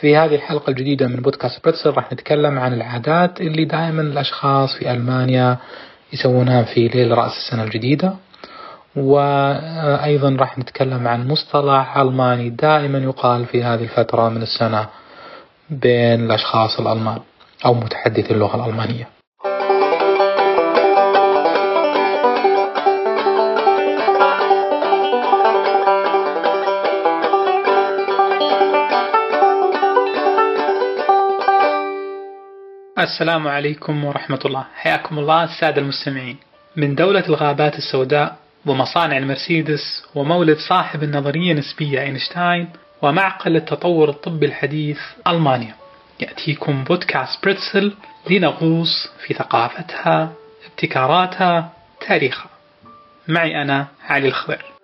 في هذه الحلقة الجديدة من بودكاست بريتسل راح نتكلم عن العادات اللي دائما الأشخاص في ألمانيا يسوونها في ليل رأس السنة الجديدة. وأيضا راح نتكلم عن مصطلح ألماني دائما يقال في هذه الفترة من السنة بين الأشخاص الألمان أو متحدثي اللغة الألمانية. السلام عليكم ورحمة الله. حياكم الله السادة المستمعين. من دولة الغابات السوداء ومصانع المرسيدس ومولد صاحب النظرية النسبية أينشتاين ومعقل التطور الطبي الحديث ألمانيا. يأتيكم بودكاست بريتسل لنغوص في ثقافتها ابتكاراتها تاريخها. معي أنا علي الخضر.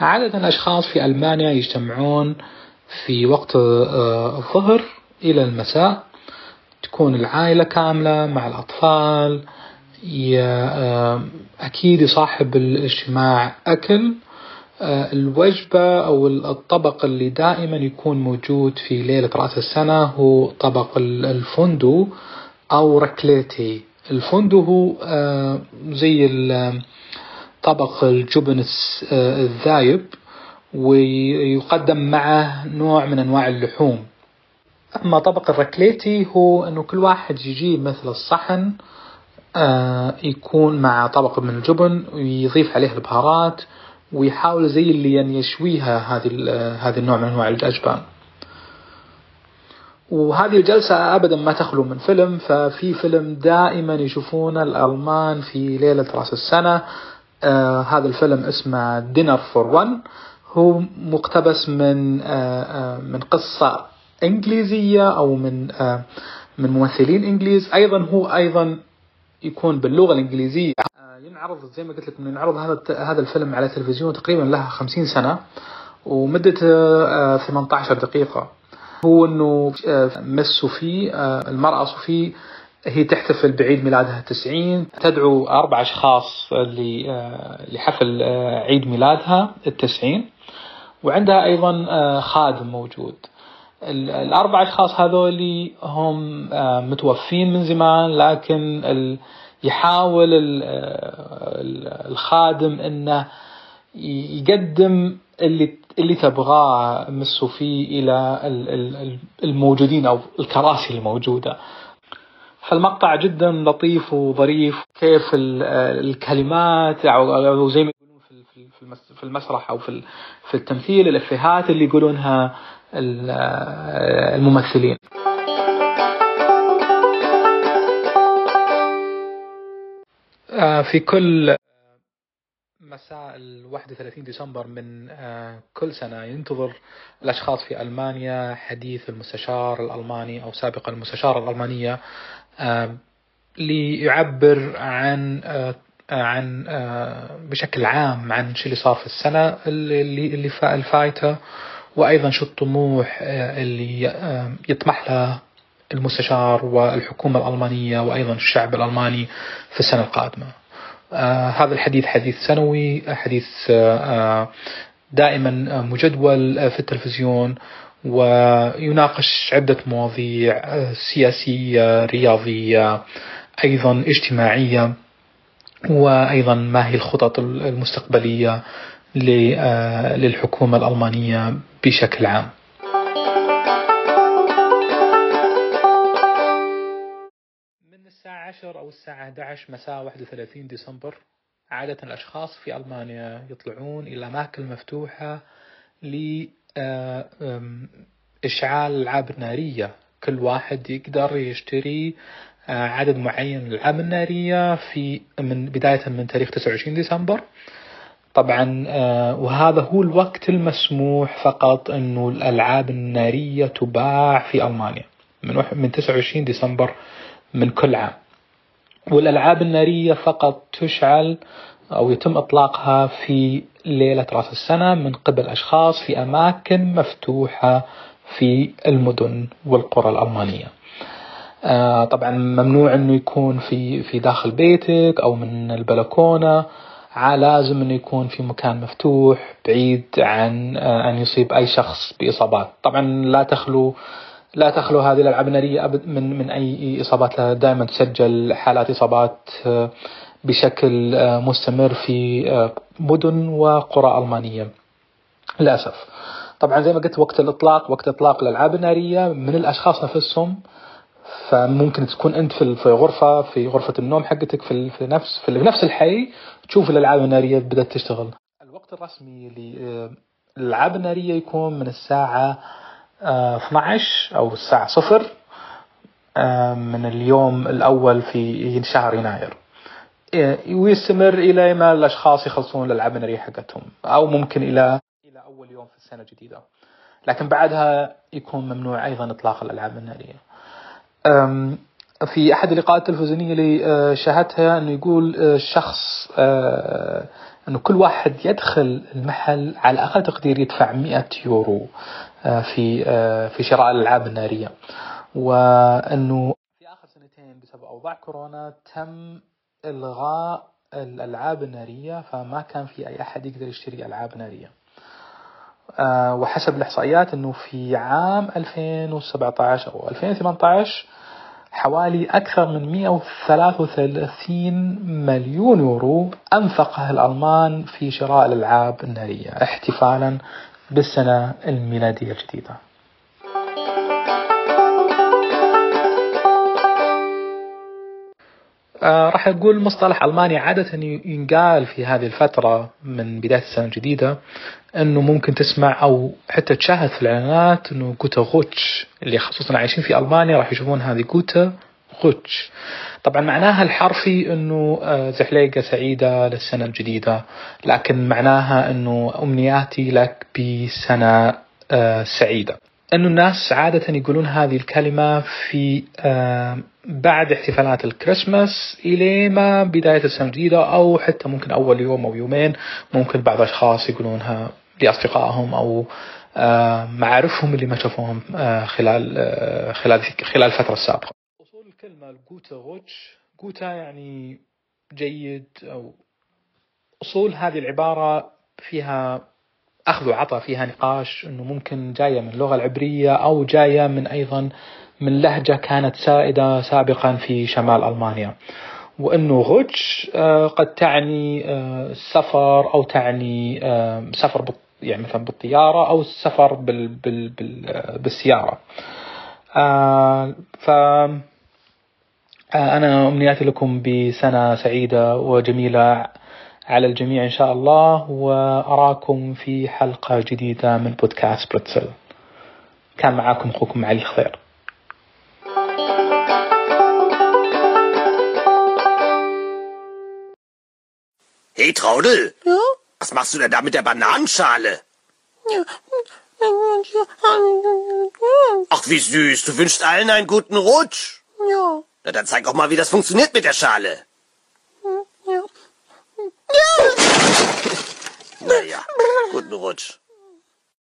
عادة الأشخاص في ألمانيا يجتمعون في وقت آه، الظهر إلى المساء. تكون العائلة كاملة مع الأطفال. آه، أكيد يصاحب الاجتماع أكل. آه، الوجبة أو الطبق اللي دائما يكون موجود في ليلة رأس السنة هو طبق الفندو أو ركليتي. الفندو هو زي طبق الجبن الذايب ويقدم معه نوع من أنواع اللحوم أما طبق الركليتي هو أنه كل واحد يجيب مثل الصحن آه، يكون مع طبق من الجبن ويضيف عليه البهارات ويحاول زي اللي يعني يشويها هذه هذه النوع من أنواع الأجبان. وهذه الجلسة أبدا ما تخلو من فيلم ففي فيلم دائما يشوفونه الألمان في ليلة رأس السنة آه هذا الفيلم اسمه دينر فور ون هو مقتبس من آه آه من قصة إنجليزية أو من آه من ممثلين إنجليز. أيضا هو أيضا يكون باللغة الإنجليزية. آه ينعرض زي ما قلت لكم ينعرض هذا هذا الفيلم على التلفزيون تقريبا له 50 سنة ومدته آه 18 دقيقة. هو إنه آه، مس آه، المرأة صوفي هي تحتفل بعيد ميلادها التسعين. تدعو أربع أشخاص لحفل عيد ميلادها التسعين. وعندها أيضا خادم موجود. الأربع أشخاص هذول هم متوفين من زمان لكن يحاول الخادم أنه يقدم اللي اللي تبغاه مس فيه إلى الموجودين أو الكراسي الموجودة. فالمقطع جدا لطيف وظريف. كيف الكلمات أو زي ما يقولون في المسرح أو في في التمثيل الإفيهات اللي يقولونها الممثلين. آه، في كل مساء ال 31 ديسمبر من آه، كل سنة ينتظر الأشخاص في ألمانيا حديث المستشار الألماني أو سابق المستشارة الألمانية ليعبر عن آه، عن بشكل عام عن شو اللي صار في السنة اللي اللي الفايتة وأيضا شو الطموح اللي يطمح له المستشار والحكومة الألمانية وأيضا الشعب الألماني في السنة القادمة. آه هذا الحديث حديث سنوي حديث آه دائما مجدول في التلفزيون ويناقش عدة مواضيع سياسية رياضية أيضا اجتماعية وأيضا ما هي الخطط المستقبلية للحكومة الألمانية بشكل عام. العاشر أو الساعة 11 مساء 31 ديسمبر عادة الأشخاص في ألمانيا يطلعون إلى أماكن مفتوحة لإشعال الألعاب النارية. كل واحد يقدر يشتري آه، عدد معين من الألعاب النارية في من بداية من تاريخ 29 ديسمبر. طبعا آه، وهذا هو الوقت المسموح فقط إنه الألعاب النارية تباع في ألمانيا. من من 29 ديسمبر من كل عام. والألعاب النارية فقط تشعل أو يتم إطلاقها في ليلة رأس السنة من قبل أشخاص في أماكن مفتوحة في المدن والقرى الألمانية. آه طبعا ممنوع أنه يكون في في داخل بيتك أو من البلكونة. لازم إنه يكون في مكان مفتوح بعيد عن أن يصيب أي شخص بإصابات. طبعا لا تخلو لا تخلو هذه الألعاب النارية من من أي إصابات. دائما تسجل حالات إصابات بشكل مستمر في مدن وقرى ألمانية. للأسف. طبعا زي ما قلت وقت الإطلاق وقت إطلاق الألعاب النارية من الأشخاص نفسهم فممكن تكون أنت في غرفة في غرفة النوم حقتك في نفس في نفس الحي تشوف الألعاب النارية بدأت تشتغل. الوقت الرسمي للألعاب النارية يكون من الساعة 12 أو الساعة صفر من اليوم الأول في شهر يناير. ويستمر إلى ما الأشخاص يخلصون الألعاب النارية حقتهم أو ممكن إلى إلى أول يوم في السنة الجديدة. لكن بعدها يكون ممنوع أيضا إطلاق الألعاب النارية. في أحد اللقاءات التلفزيونية اللي شاهدتها إنه يقول شخص إنه كل واحد يدخل المحل على أقل تقدير يدفع 100 يورو في في شراء الألعاب النارية. وإنه في آخر سنتين بسبب أوضاع كورونا تم إلغاء الألعاب النارية فما كان في أي أحد يقدر يشتري ألعاب نارية. وحسب الإحصائيات إنه في عام 2017 أو 2018 حوالي أكثر من 133 مليون يورو أنفقها الألمان في شراء الألعاب النارية احتفالا بالسنة الميلادية الجديدة. آه راح أقول مصطلح ألماني عادة ينقال في هذه الفترة من بداية السنة الجديدة أنه ممكن تسمع أو حتى تشاهد في الإعلانات أنه جوتا غوتش اللي خصوصا عايشين في ألمانيا راح يشوفون هذه جوتا غوتش. طبعا معناها الحرفي أنه زحليقة سعيدة للسنة الجديدة لكن معناها أنه أمنياتي لك بسنة سعيدة. أنه الناس عادة يقولون هذه الكلمة في بعد احتفالات الكريسماس إلى ما بداية السنة الجديدة أو حتى ممكن أول يوم أو يومين ممكن بعض الأشخاص يقولونها لأصدقائهم أو معارفهم اللي ما شافوهم خلال خلال خلال الفترة السابقة. أصول الكلمة الجوتا غوتش جوتا يعني جيد أو أصول هذه العبارة فيها أخذ وعطى فيها نقاش أنه ممكن جاية من اللغة العبرية أو جاية من أيضا من لهجة كانت سائدة سابقا في شمال ألمانيا. وأنه غوتش قد تعني سفر أو تعني سفر يعني مثلا بالطيارة أو السفر بال بال بال بالسيارة. ف أنا أمنياتي لكم بسنة سعيدة وجميلة. على الجميع إن شاء الله وأراكم في حلقة جديدة من بودكاست بريتسل كان معاكم أخوكم علي خضير Hey Traudel! Ja? Was machst du denn da mit der Bananenschale? Ja. Ach, wie süß. Du wünschst allen einen guten Rutsch. Ja. Na, dann zeig auch mal, wie das funktioniert mit der Schale. Ja. ja. naja, guten Rutsch.